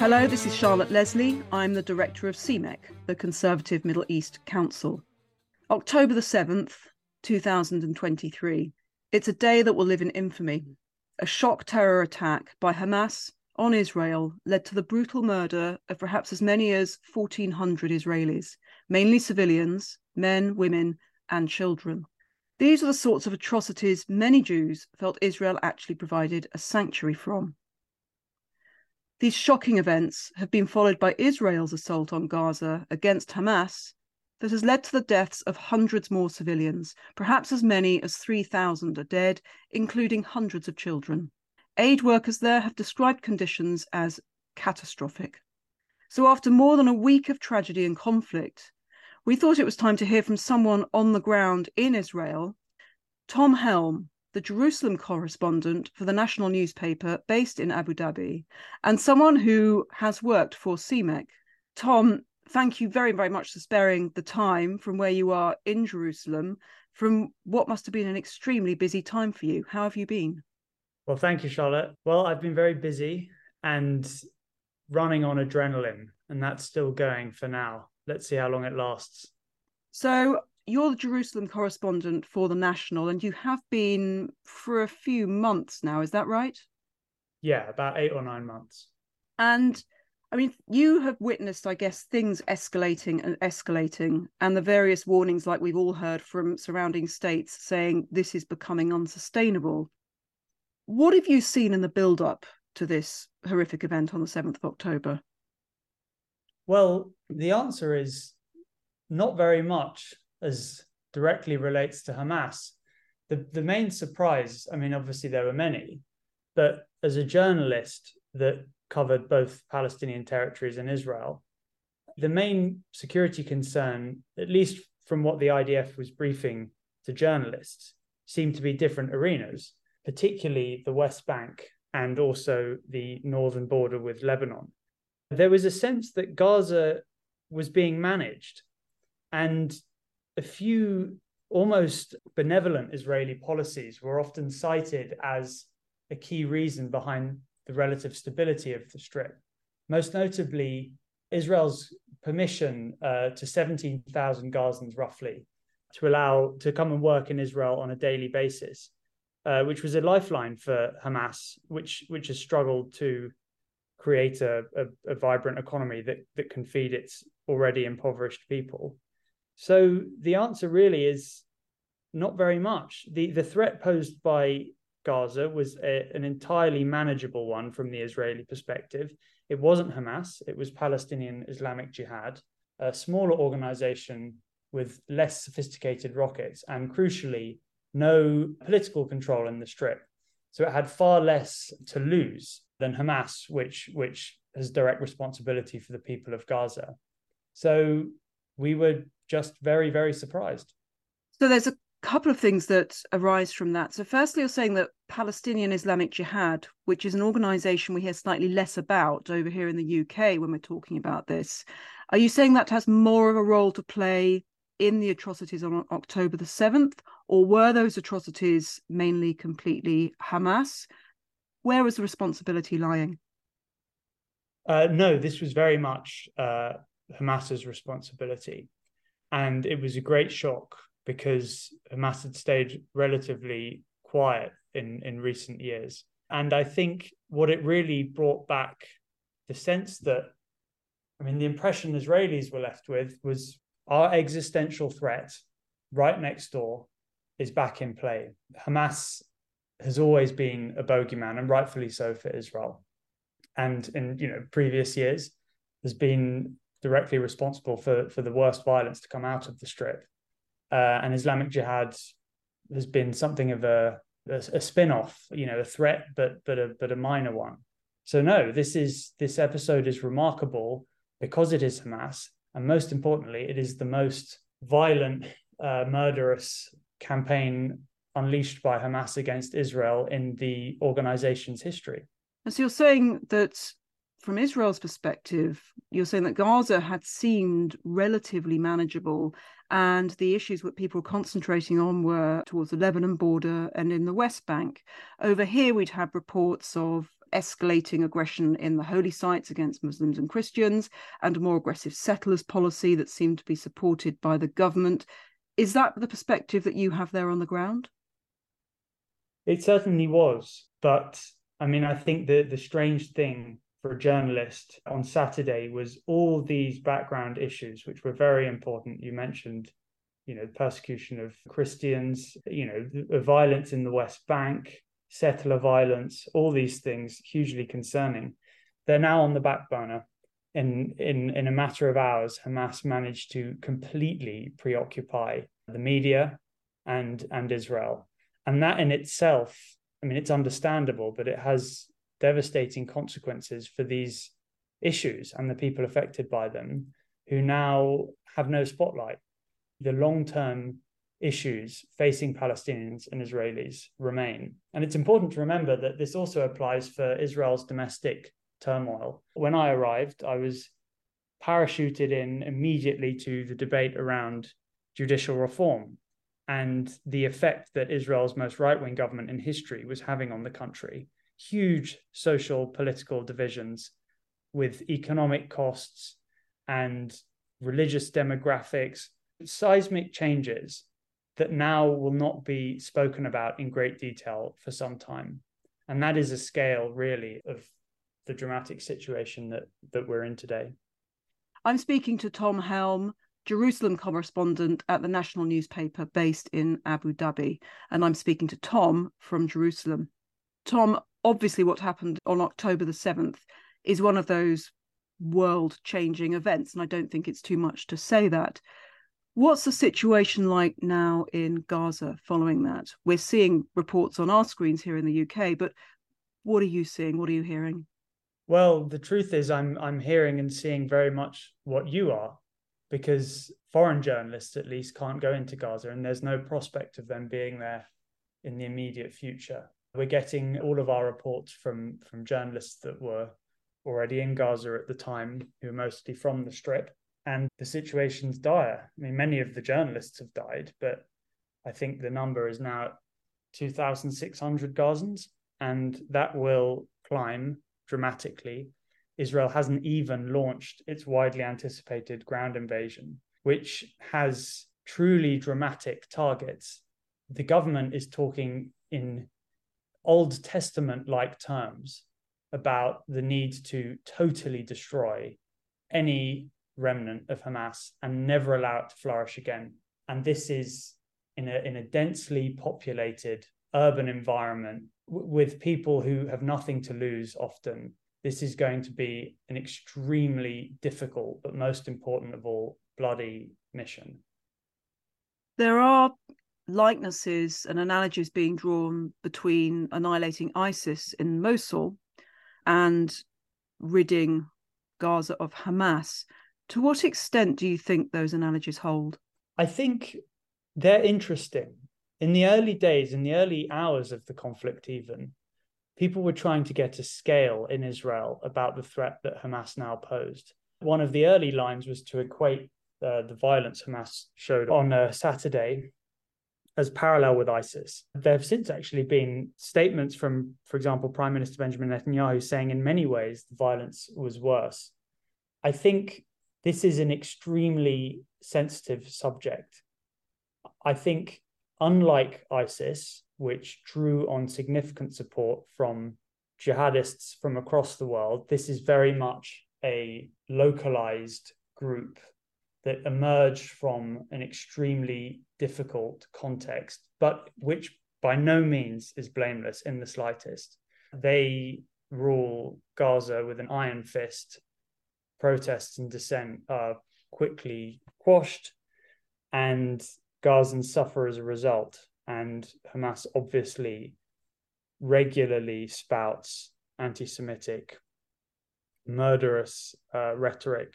Hello, this is Charlotte Leslie. I'm the director of CMEC, the Conservative Middle East Council. October the 7th, 2023. It's a day that will live in infamy. A shock terror attack by Hamas on Israel led to the brutal murder of perhaps as many as 1,400 Israelis, mainly civilians, men, women, and children. These are the sorts of atrocities many Jews felt Israel actually provided a sanctuary from. These shocking events have been followed by Israel's assault on Gaza against Hamas that has led to the deaths of hundreds more civilians. Perhaps as many as 3,000 are dead, including hundreds of children. Aid workers there have described conditions as catastrophic. So, after more than a week of tragedy and conflict, we thought it was time to hear from someone on the ground in Israel. Tom Helm, the Jerusalem correspondent for the national newspaper based in Abu Dhabi, and someone who has worked for CMEC. Tom, thank you very, very much for sparing the time from where you are in Jerusalem from what must have been an extremely busy time for you. How have you been? Well, thank you, Charlotte. Well, I've been very busy and running on adrenaline, and that's still going for now. Let's see how long it lasts. So, you're the Jerusalem correspondent for the National, and you have been for a few months now. Is that right? Yeah, about eight or nine months. And I mean, you have witnessed, I guess, things escalating and escalating, and the various warnings, like we've all heard from surrounding states, saying this is becoming unsustainable. What have you seen in the build up to this horrific event on the 7th of October? Well, the answer is not very much as directly relates to Hamas. The, the main surprise, I mean, obviously there were many, but as a journalist that covered both Palestinian territories and Israel, the main security concern, at least from what the IDF was briefing to journalists, seemed to be different arenas, particularly the West Bank and also the northern border with Lebanon. There was a sense that Gaza was being managed and a few almost benevolent Israeli policies were often cited as a key reason behind the relative stability of the Strip. Most notably, Israel's permission uh, to 17,000 Gazans roughly to allow to come and work in Israel on a daily basis, uh, which was a lifeline for Hamas, which which has struggled to create a, a, a vibrant economy that that can feed its already impoverished people. So the answer really is not very much. The the threat posed by Gaza was a, an entirely manageable one from the Israeli perspective. It wasn't Hamas, it was Palestinian Islamic Jihad, a smaller organization with less sophisticated rockets and crucially no political control in the strip. So it had far less to lose than Hamas, which which has direct responsibility for the people of Gaza. So we were just very, very surprised. So there's a couple of things that arise from that. So, firstly, you're saying that Palestinian Islamic Jihad, which is an organization we hear slightly less about over here in the UK when we're talking about this, are you saying that has more of a role to play in the atrocities on October the 7th, or were those atrocities mainly completely Hamas? Where was the responsibility lying? Uh, no, this was very much uh, Hamas's responsibility. And it was a great shock because Hamas had stayed relatively quiet in, in recent years. And I think what it really brought back the sense that, I mean, the impression Israelis were left with was our existential threat right next door is back in play. Hamas has always been a bogeyman, and rightfully so for Israel. And in you know previous years, there's been directly responsible for for the worst violence to come out of the strip. Uh, and Islamic Jihad has been something of a, a, a spin-off, you know, a threat, but but a but a minor one. So no, this is this episode is remarkable because it is Hamas, and most importantly, it is the most violent, uh, murderous campaign unleashed by Hamas against Israel in the organization's history. And so you're saying that from Israel's perspective, you're saying that Gaza had seemed relatively manageable, and the issues that people were concentrating on were towards the Lebanon border and in the West Bank. Over here, we'd have reports of escalating aggression in the holy sites against Muslims and Christians, and a more aggressive settlers policy that seemed to be supported by the government. Is that the perspective that you have there on the ground? It certainly was. But I mean, I think the, the strange thing for a journalist on Saturday was all these background issues, which were very important. You mentioned, you know, persecution of Christians, you know, violence in the West Bank, settler violence, all these things hugely concerning. They're now on the back burner. In, in, in a matter of hours, Hamas managed to completely preoccupy the media and, and Israel. And that in itself, I mean, it's understandable, but it has devastating consequences for these issues and the people affected by them who now have no spotlight. The long term issues facing Palestinians and Israelis remain. And it's important to remember that this also applies for Israel's domestic turmoil. When I arrived, I was parachuted in immediately to the debate around judicial reform and the effect that Israel's most right wing government in history was having on the country. Huge social, political divisions with economic costs and religious demographics, seismic changes that now will not be spoken about in great detail for some time. And that is a scale, really, of the dramatic situation that, that we're in today. I'm speaking to Tom Helm, Jerusalem correspondent at the national newspaper based in Abu Dhabi. And I'm speaking to Tom from Jerusalem. Tom, obviously, what happened on October the 7th is one of those world changing events. And I don't think it's too much to say that. What's the situation like now in Gaza following that? We're seeing reports on our screens here in the UK, but what are you seeing? What are you hearing? Well, the truth is, I'm I'm hearing and seeing very much what you are, because foreign journalists at least can't go into Gaza, and there's no prospect of them being there in the immediate future. We're getting all of our reports from from journalists that were already in Gaza at the time, who are mostly from the Strip, and the situation's dire. I mean, many of the journalists have died, but I think the number is now 2,600 Gazans, and that will climb dramatically. Israel hasn't even launched its widely anticipated ground invasion, which has truly dramatic targets. The government is talking in Old Testament like terms about the need to totally destroy any remnant of Hamas and never allow it to flourish again. And this is in a, in a densely populated urban environment w- with people who have nothing to lose often. This is going to be an extremely difficult, but most important of all, bloody mission. There are likenesses and analogies being drawn between annihilating ISIS in Mosul and ridding Gaza of Hamas. To what extent do you think those analogies hold? I think they're interesting. In the early days, in the early hours of the conflict, even, people were trying to get a scale in Israel about the threat that Hamas now posed. One of the early lines was to equate uh, the violence Hamas showed on a Saturday as parallel with ISIS. There have since actually been statements from, for example, Prime Minister Benjamin Netanyahu saying in many ways the violence was worse. I think this is an extremely sensitive subject. I think, unlike ISIS, which drew on significant support from jihadists from across the world, this is very much a localized group that emerged from an extremely difficult context, but which by no means is blameless in the slightest. They rule Gaza with an iron fist protests and dissent are quickly quashed, and Gazans suffer as a result. And Hamas obviously regularly spouts anti Semitic, murderous uh, rhetoric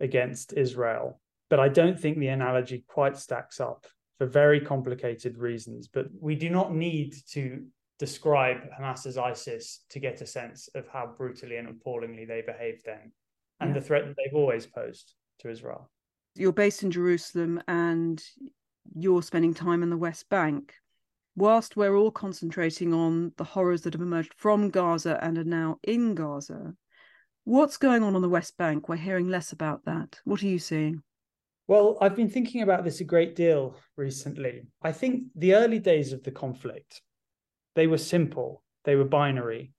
against Israel. But I don't think the analogy quite stacks up for very complicated reasons. But we do not need to describe Hamas as ISIS to get a sense of how brutally and appallingly they behaved then and yeah. the threat that they've always posed to Israel. You're based in Jerusalem and you're spending time in the West Bank. whilst we're all concentrating on the horrors that have emerged from Gaza and are now in Gaza, what's going on on the West Bank? We're hearing less about that. What are you seeing? Well, I've been thinking about this a great deal recently. I think the early days of the conflict, they were simple, they were binary.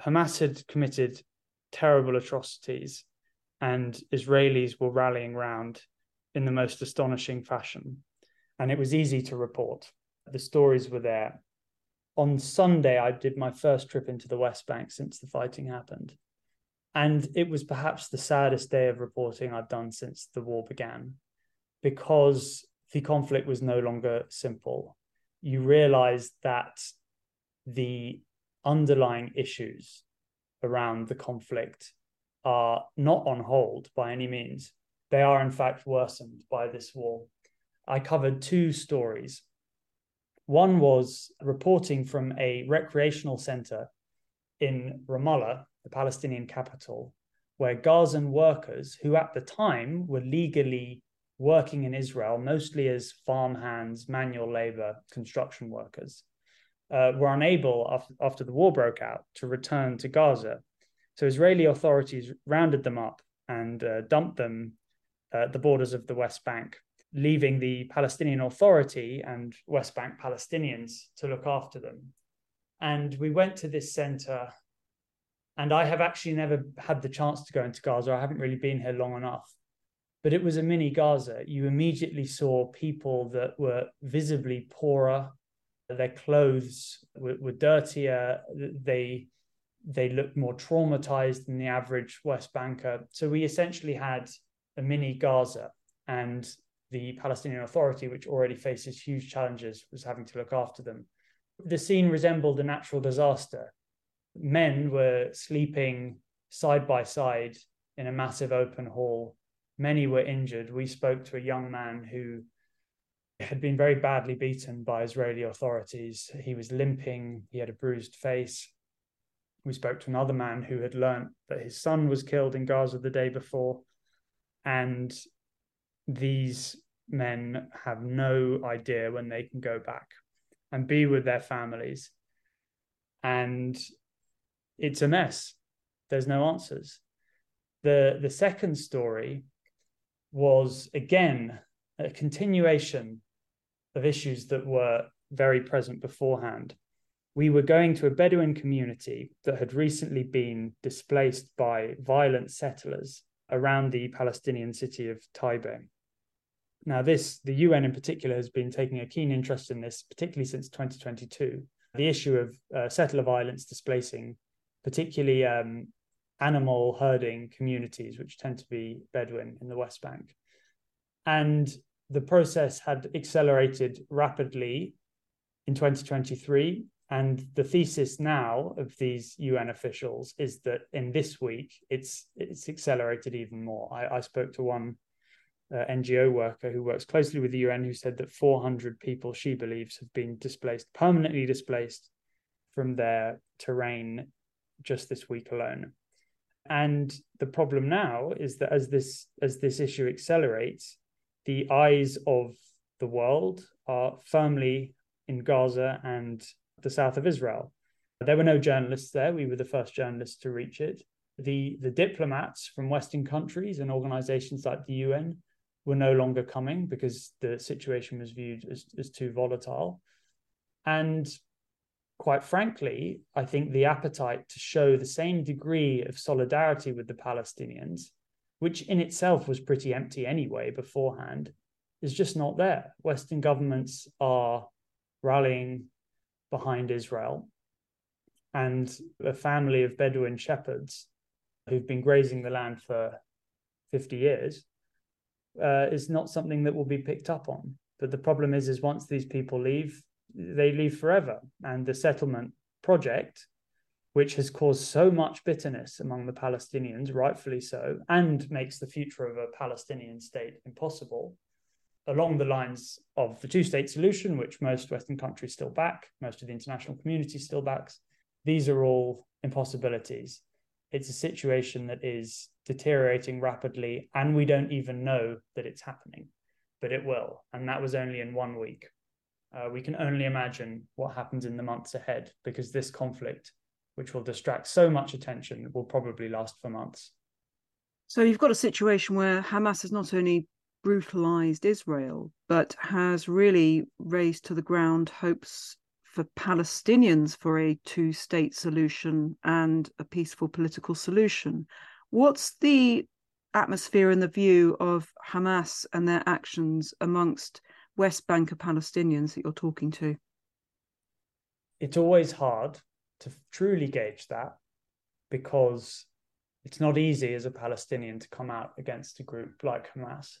Hamas had committed terrible atrocities, and Israelis were rallying round in the most astonishing fashion. And it was easy to report. The stories were there. On Sunday, I did my first trip into the West Bank since the fighting happened. And it was perhaps the saddest day of reporting I've done since the war began because the conflict was no longer simple. You realized that the underlying issues around the conflict are not on hold by any means. They are, in fact, worsened by this war. I covered two stories. One was reporting from a recreational center in Ramallah, the Palestinian capital, where Gazan workers, who at the time were legally working in Israel, mostly as farm hands, manual labor, construction workers, uh, were unable after, after the war broke out to return to Gaza. So Israeli authorities rounded them up and uh, dumped them at the borders of the West Bank, leaving the Palestinian Authority and West Bank Palestinians to look after them. And we went to this center and I have actually never had the chance to go into Gaza. I haven't really been here long enough. But it was a mini Gaza. You immediately saw people that were visibly poorer. Their clothes were, were dirtier. They they looked more traumatized than the average West Banker. So we essentially had a mini Gaza, and the Palestinian Authority, which already faces huge challenges, was having to look after them. The scene resembled a natural disaster men were sleeping side by side in a massive open hall. Many were injured. We spoke to a young man who had been very badly beaten by Israeli authorities. He was limping, he had a bruised face. We spoke to another man who had learnt that his son was killed in Gaza the day before. And these men have no idea when they can go back and be with their families. And it's a mess. There's no answers. The the second story was again a continuation of issues that were very present beforehand. We were going to a Bedouin community that had recently been displaced by violent settlers around the Palestinian city of Taiba. Now, this, the UN in particular, has been taking a keen interest in this, particularly since 2022. The issue of uh, settler violence displacing particularly um, animal herding communities, which tend to be Bedouin in the West Bank. And the process had accelerated rapidly in 2023. And the thesis now of these UN officials is that in this week, it's it's accelerated even more. I, I spoke to one uh, NGO worker who works closely with the UN who said that 400 people she believes have been displaced, permanently displaced from their terrain just this week alone. And the problem now is that as this as this issue accelerates, the eyes of the world are firmly in Gaza and the south of Israel. There were no journalists there. We were the first journalists to reach it. The the diplomats from Western countries and organizations like the UN were no longer coming because the situation was viewed as, as too volatile. And quite frankly, I think the appetite to show the same degree of solidarity with the Palestinians, which in itself was pretty empty anyway beforehand, is just not there. Western governments are rallying behind Israel. And a family of Bedouin shepherds who've been grazing the land for 50 years uh, is not something that will be picked up on. But the problem is, is once these people leave, they leave forever. And the settlement project, which has caused so much bitterness among the Palestinians, rightfully so, and makes the future of a Palestinian state impossible, along the lines of the two state solution, which most Western countries still back, most of the international community still backs, these are all impossibilities. It's a situation that is deteriorating rapidly, and we don't even know that it's happening, but it will. And that was only in one week. Uh, we can only imagine what happens in the months ahead because this conflict, which will distract so much attention, will probably last for months. So you've got a situation where Hamas has not only brutalized Israel, but has really razed to the ground hopes for Palestinians for a two state solution and a peaceful political solution. What's the atmosphere and the view of Hamas and their actions amongst West Banker Palestinians that you're talking to? It's always hard to truly gauge that because it's not easy as a Palestinian to come out against a group like Hamas.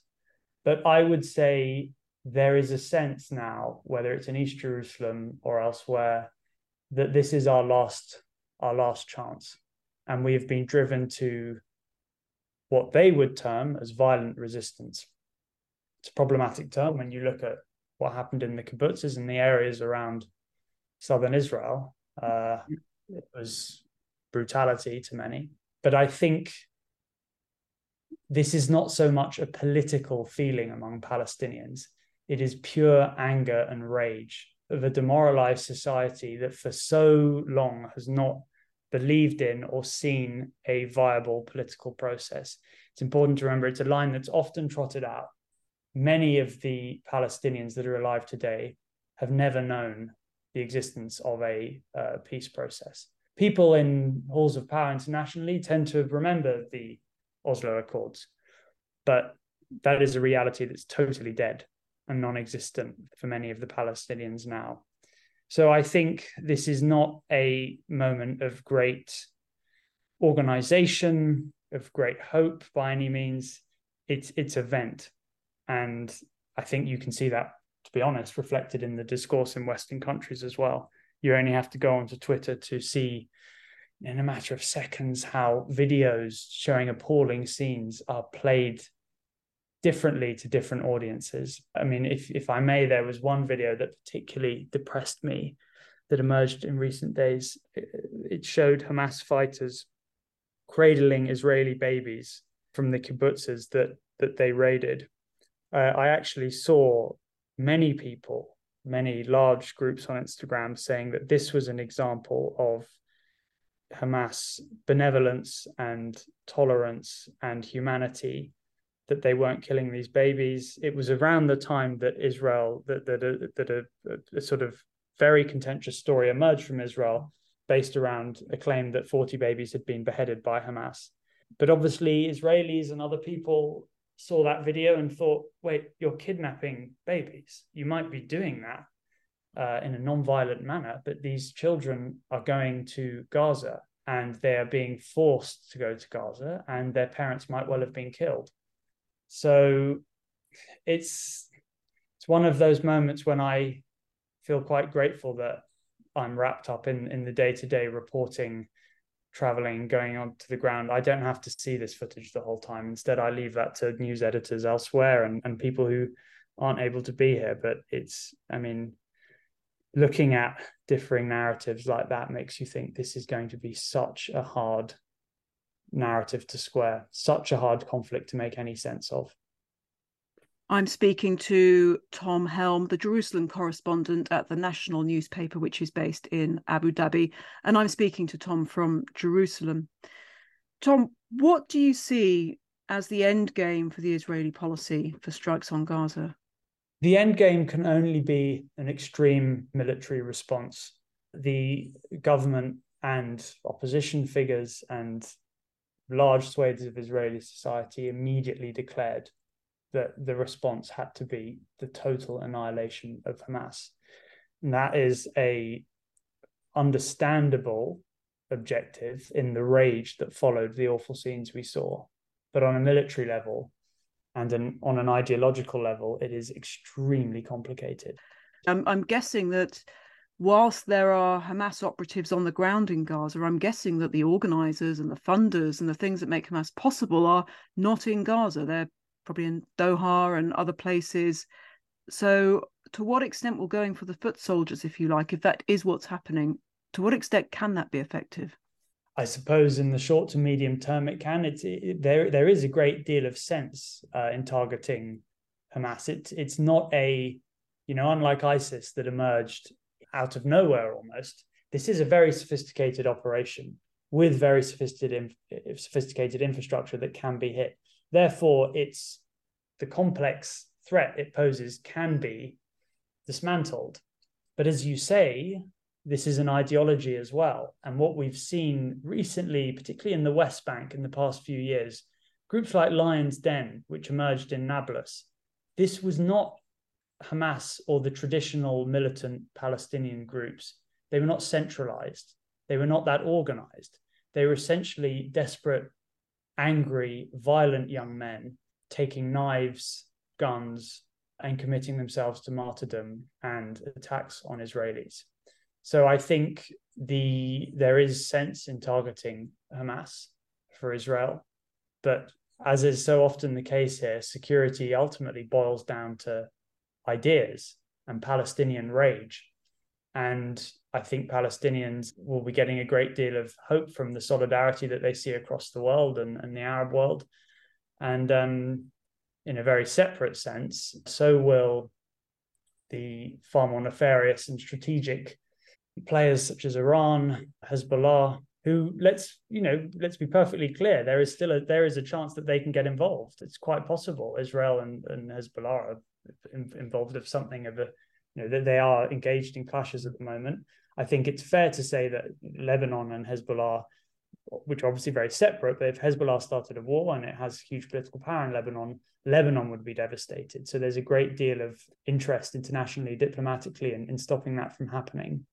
But I would say there is a sense now, whether it's in East Jerusalem or elsewhere, that this is our last our last chance. And we have been driven to what they would term as violent resistance. It's a problematic term when you look at what happened in the kibbutzes and the areas around southern Israel. Uh, it was brutality to many. But I think this is not so much a political feeling among Palestinians. It is pure anger and rage of a demoralized society that for so long has not believed in or seen a viable political process. It's important to remember it's a line that's often trotted out. Many of the Palestinians that are alive today have never known the existence of a uh, peace process. People in halls of power internationally tend to remember the Oslo Accords, but that is a reality that's totally dead and non existent for many of the Palestinians now. So I think this is not a moment of great organization, of great hope by any means. It's it's event. And I think you can see that, to be honest, reflected in the discourse in Western countries as well. You only have to go onto Twitter to see in a matter of seconds how videos showing appalling scenes are played differently to different audiences. I mean, if if I may, there was one video that particularly depressed me that emerged in recent days. It, showed Hamas fighters cradling Israeli babies from the kibbutzes that that they raided. Uh, I actually saw many people, many large groups on Instagram saying that this was an example of Hamas benevolence and tolerance and humanity that they weren't killing these babies. It was around the time that Israel that that a, that a, a, sort of very contentious story emerged from Israel based around a claim that 40 babies had been beheaded by Hamas. But obviously Israelis and other people saw that video and thought, wait, you're kidnapping babies. You might be doing that uh, in a non-violent manner, but these children are going to Gaza and they are being forced to go to Gaza and their parents might well have been killed. So it's it's one of those moments when I feel quite grateful that I'm wrapped up in in the day to day reporting, traveling, going onto the ground. I don't have to see this footage the whole time. Instead, I leave that to news editors elsewhere and, and people who aren't able to be here. But it's, I mean, looking at differing narratives like that makes you think this is going to be such a hard narrative to square, such a hard conflict to make any sense of. I'm speaking to Tom Helm, the Jerusalem correspondent at the national newspaper, which is based in Abu Dhabi. And I'm speaking to Tom from Jerusalem. Tom, what do you see as the end game for the Israeli policy for strikes on Gaza? The end game can only be an extreme military response. The government and opposition figures and large swathes of Israeli society immediately declared that the response had to be the total annihilation of Hamas. And that is a understandable objective in the rage that followed the awful scenes we saw. But on a military level and an, on an ideological level, it is extremely complicated. I'm, I'm guessing that whilst there are Hamas operatives on the ground in Gaza, I'm guessing that the organizers and the funders and the things that make Hamas possible are not in Gaza. They're probably in Doha and other places. So, to what extent will going for the foot soldiers, if you like, if that is what's happening, to what extent can that be effective? I suppose in the short to medium term it can. It's it, there. There is a great deal of sense uh, in targeting Hamas. It's it's not a You know, unlike ISIS that emerged out of nowhere almost, this is a very sophisticated operation with very sophisticated sophisticated infrastructure that can be hit. Therefore, it's the complex threat it poses can be dismantled. But as you say, this is an ideology as well. And what we've seen recently, particularly in the West Bank in the past few years, groups like Lion's Den, which emerged in Nablus, this was not Hamas or the traditional militant Palestinian groups. They were not centralized. They were not that organized. They were essentially desperate, angry, violent young men taking knives, guns, and committing themselves to martyrdom and attacks on Israelis. So I think the there is sense in targeting Hamas for Israel, but as is so often the case here, security ultimately boils down to ideas and Palestinian rage. And I think Palestinians will be getting a great deal of hope from the solidarity that they see across the world and, and the Arab world. And um, in a very separate sense, so will the far more nefarious and strategic players such as Iran, Hezbollah, who let's you know let's be perfectly clear there is still a there is a chance that they can get involved it's quite possible israel and, and hezbollah are involved of something of a you know that they are engaged in clashes at the moment. I think it's fair to say that lebanon and hezbollah which are obviously very separate but if hezbollah started a war and it has huge political power in lebanon lebanon would be devastated. So there's a great deal of interest internationally diplomatically in, in stopping that from happening.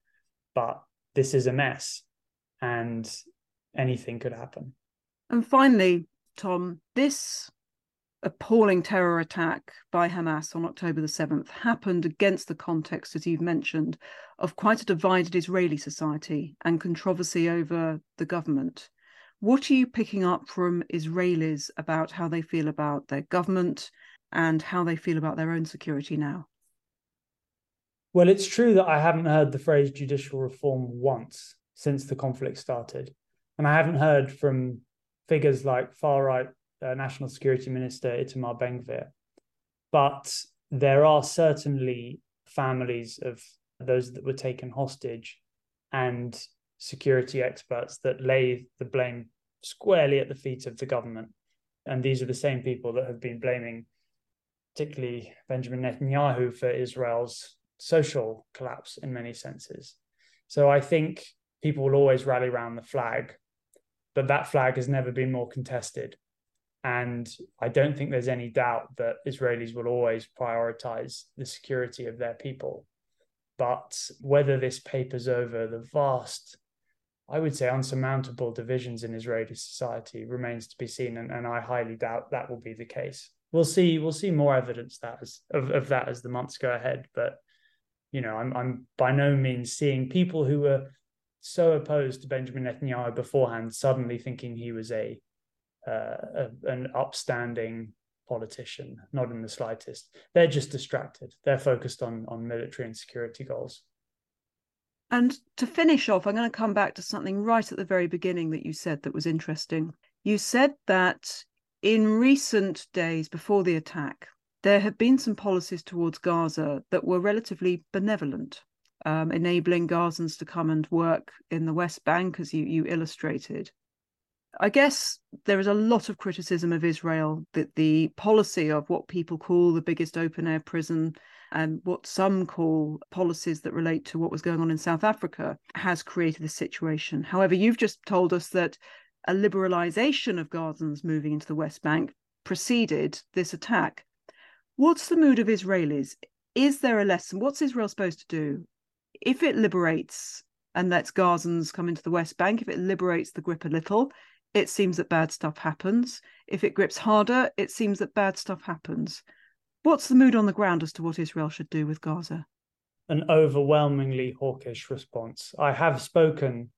But this is a mess and anything could happen. And finally, Tom, this appalling terror attack by Hamas on October the 7th happened against the context, as you've mentioned, of quite a divided Israeli society and controversy over the government. What are you picking up from Israelis about how they feel about their government and how they feel about their own security now? Well, it's true that I haven't heard the phrase judicial reform once since the conflict started. And I haven't heard from figures like far right uh, National Security Minister Itamar Ben Gvir. But there are certainly families of those that were taken hostage and security experts that lay the blame squarely at the feet of the government. And these are the same people that have been blaming, particularly Benjamin Netanyahu, for Israel's social collapse in many senses. So I think people will always rally around the flag, but that flag has never been more contested. And I don't think there's any doubt that Israelis will always prioritize the security of their people. But whether this papers over the vast, I would say, unsurmountable divisions in Israeli society remains to be seen. And, and I highly doubt that will be the case. We'll see, we'll see more evidence that as, of, of that as the months go ahead. But you know, I'm I'm by no means seeing people who were so opposed to Benjamin Netanyahu beforehand suddenly thinking he was a, uh, an upstanding politician. Not in the slightest. They're just distracted. They're focused on on military and security goals. And to finish off, I'm going to come back to something right at the very beginning that you said that was interesting. You said that in recent days before the attack, there have been some policies towards Gaza that were relatively benevolent, um, enabling Gazans to come and work in the West Bank, as you, you illustrated. I guess there is a lot of criticism of Israel that the policy of what people call the biggest open air prison and what some call policies that relate to what was going on in South Africa has created this situation. However, you've just told us that a liberalization of Gazans moving into the West Bank preceded this attack. What's the mood of Israelis? Is there a lesson? What's Israel supposed to do? If it liberates and lets Gazans come into the West Bank, if it liberates the grip a little, it seems that bad stuff happens. If it grips harder, it seems that bad stuff happens. What's the mood on the ground as to what Israel should do with Gaza? An overwhelmingly hawkish response. I have spoken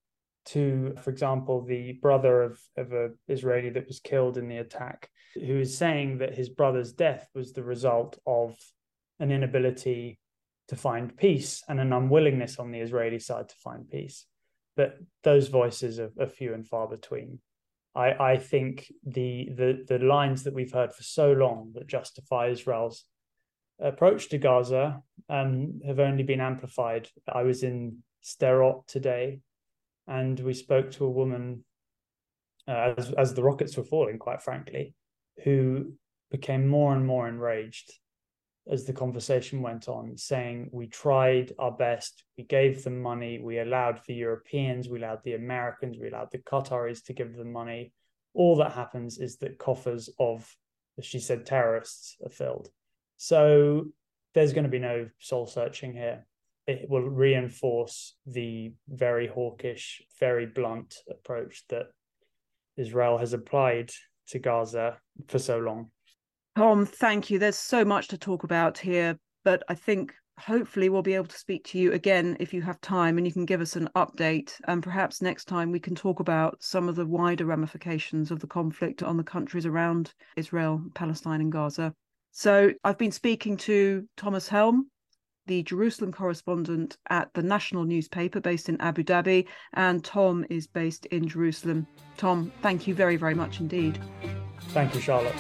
to, for example, the brother of, of an Israeli that was killed in the attack, who is saying that his brother's death was the result of an inability to find peace and an unwillingness on the Israeli side to find peace. But those voices are, are few and far between. I, I think the, the the lines that we've heard for so long that justify Israel's approach to Gaza um, have only been amplified. I was in Sderot today, and we spoke to a woman uh, as as the rockets were falling. Quite frankly, who became more and more enraged as the conversation went on, saying we tried our best, we gave them money, we allowed the Europeans, we allowed the Americans, we allowed the Qataris to give them money. All that happens is that coffers of, as she said, terrorists are filled. So there's going to be no soul searching here. It will reinforce the very hawkish, very blunt approach that Israel has applied to Gaza for so long. Tom, thank you. There's so much to talk about here, but I think hopefully we'll be able to speak to you again if you have time and you can give us an update. And perhaps next time we can talk about some of the wider ramifications of the conflict on the countries around Israel, Palestine, and Gaza. So I've been speaking to Thomas Helm, the Jerusalem correspondent at the national newspaper based in Abu Dhabi, and Tom is based in Jerusalem. Tom, thank you very, very much indeed. Thank you, Charlotte.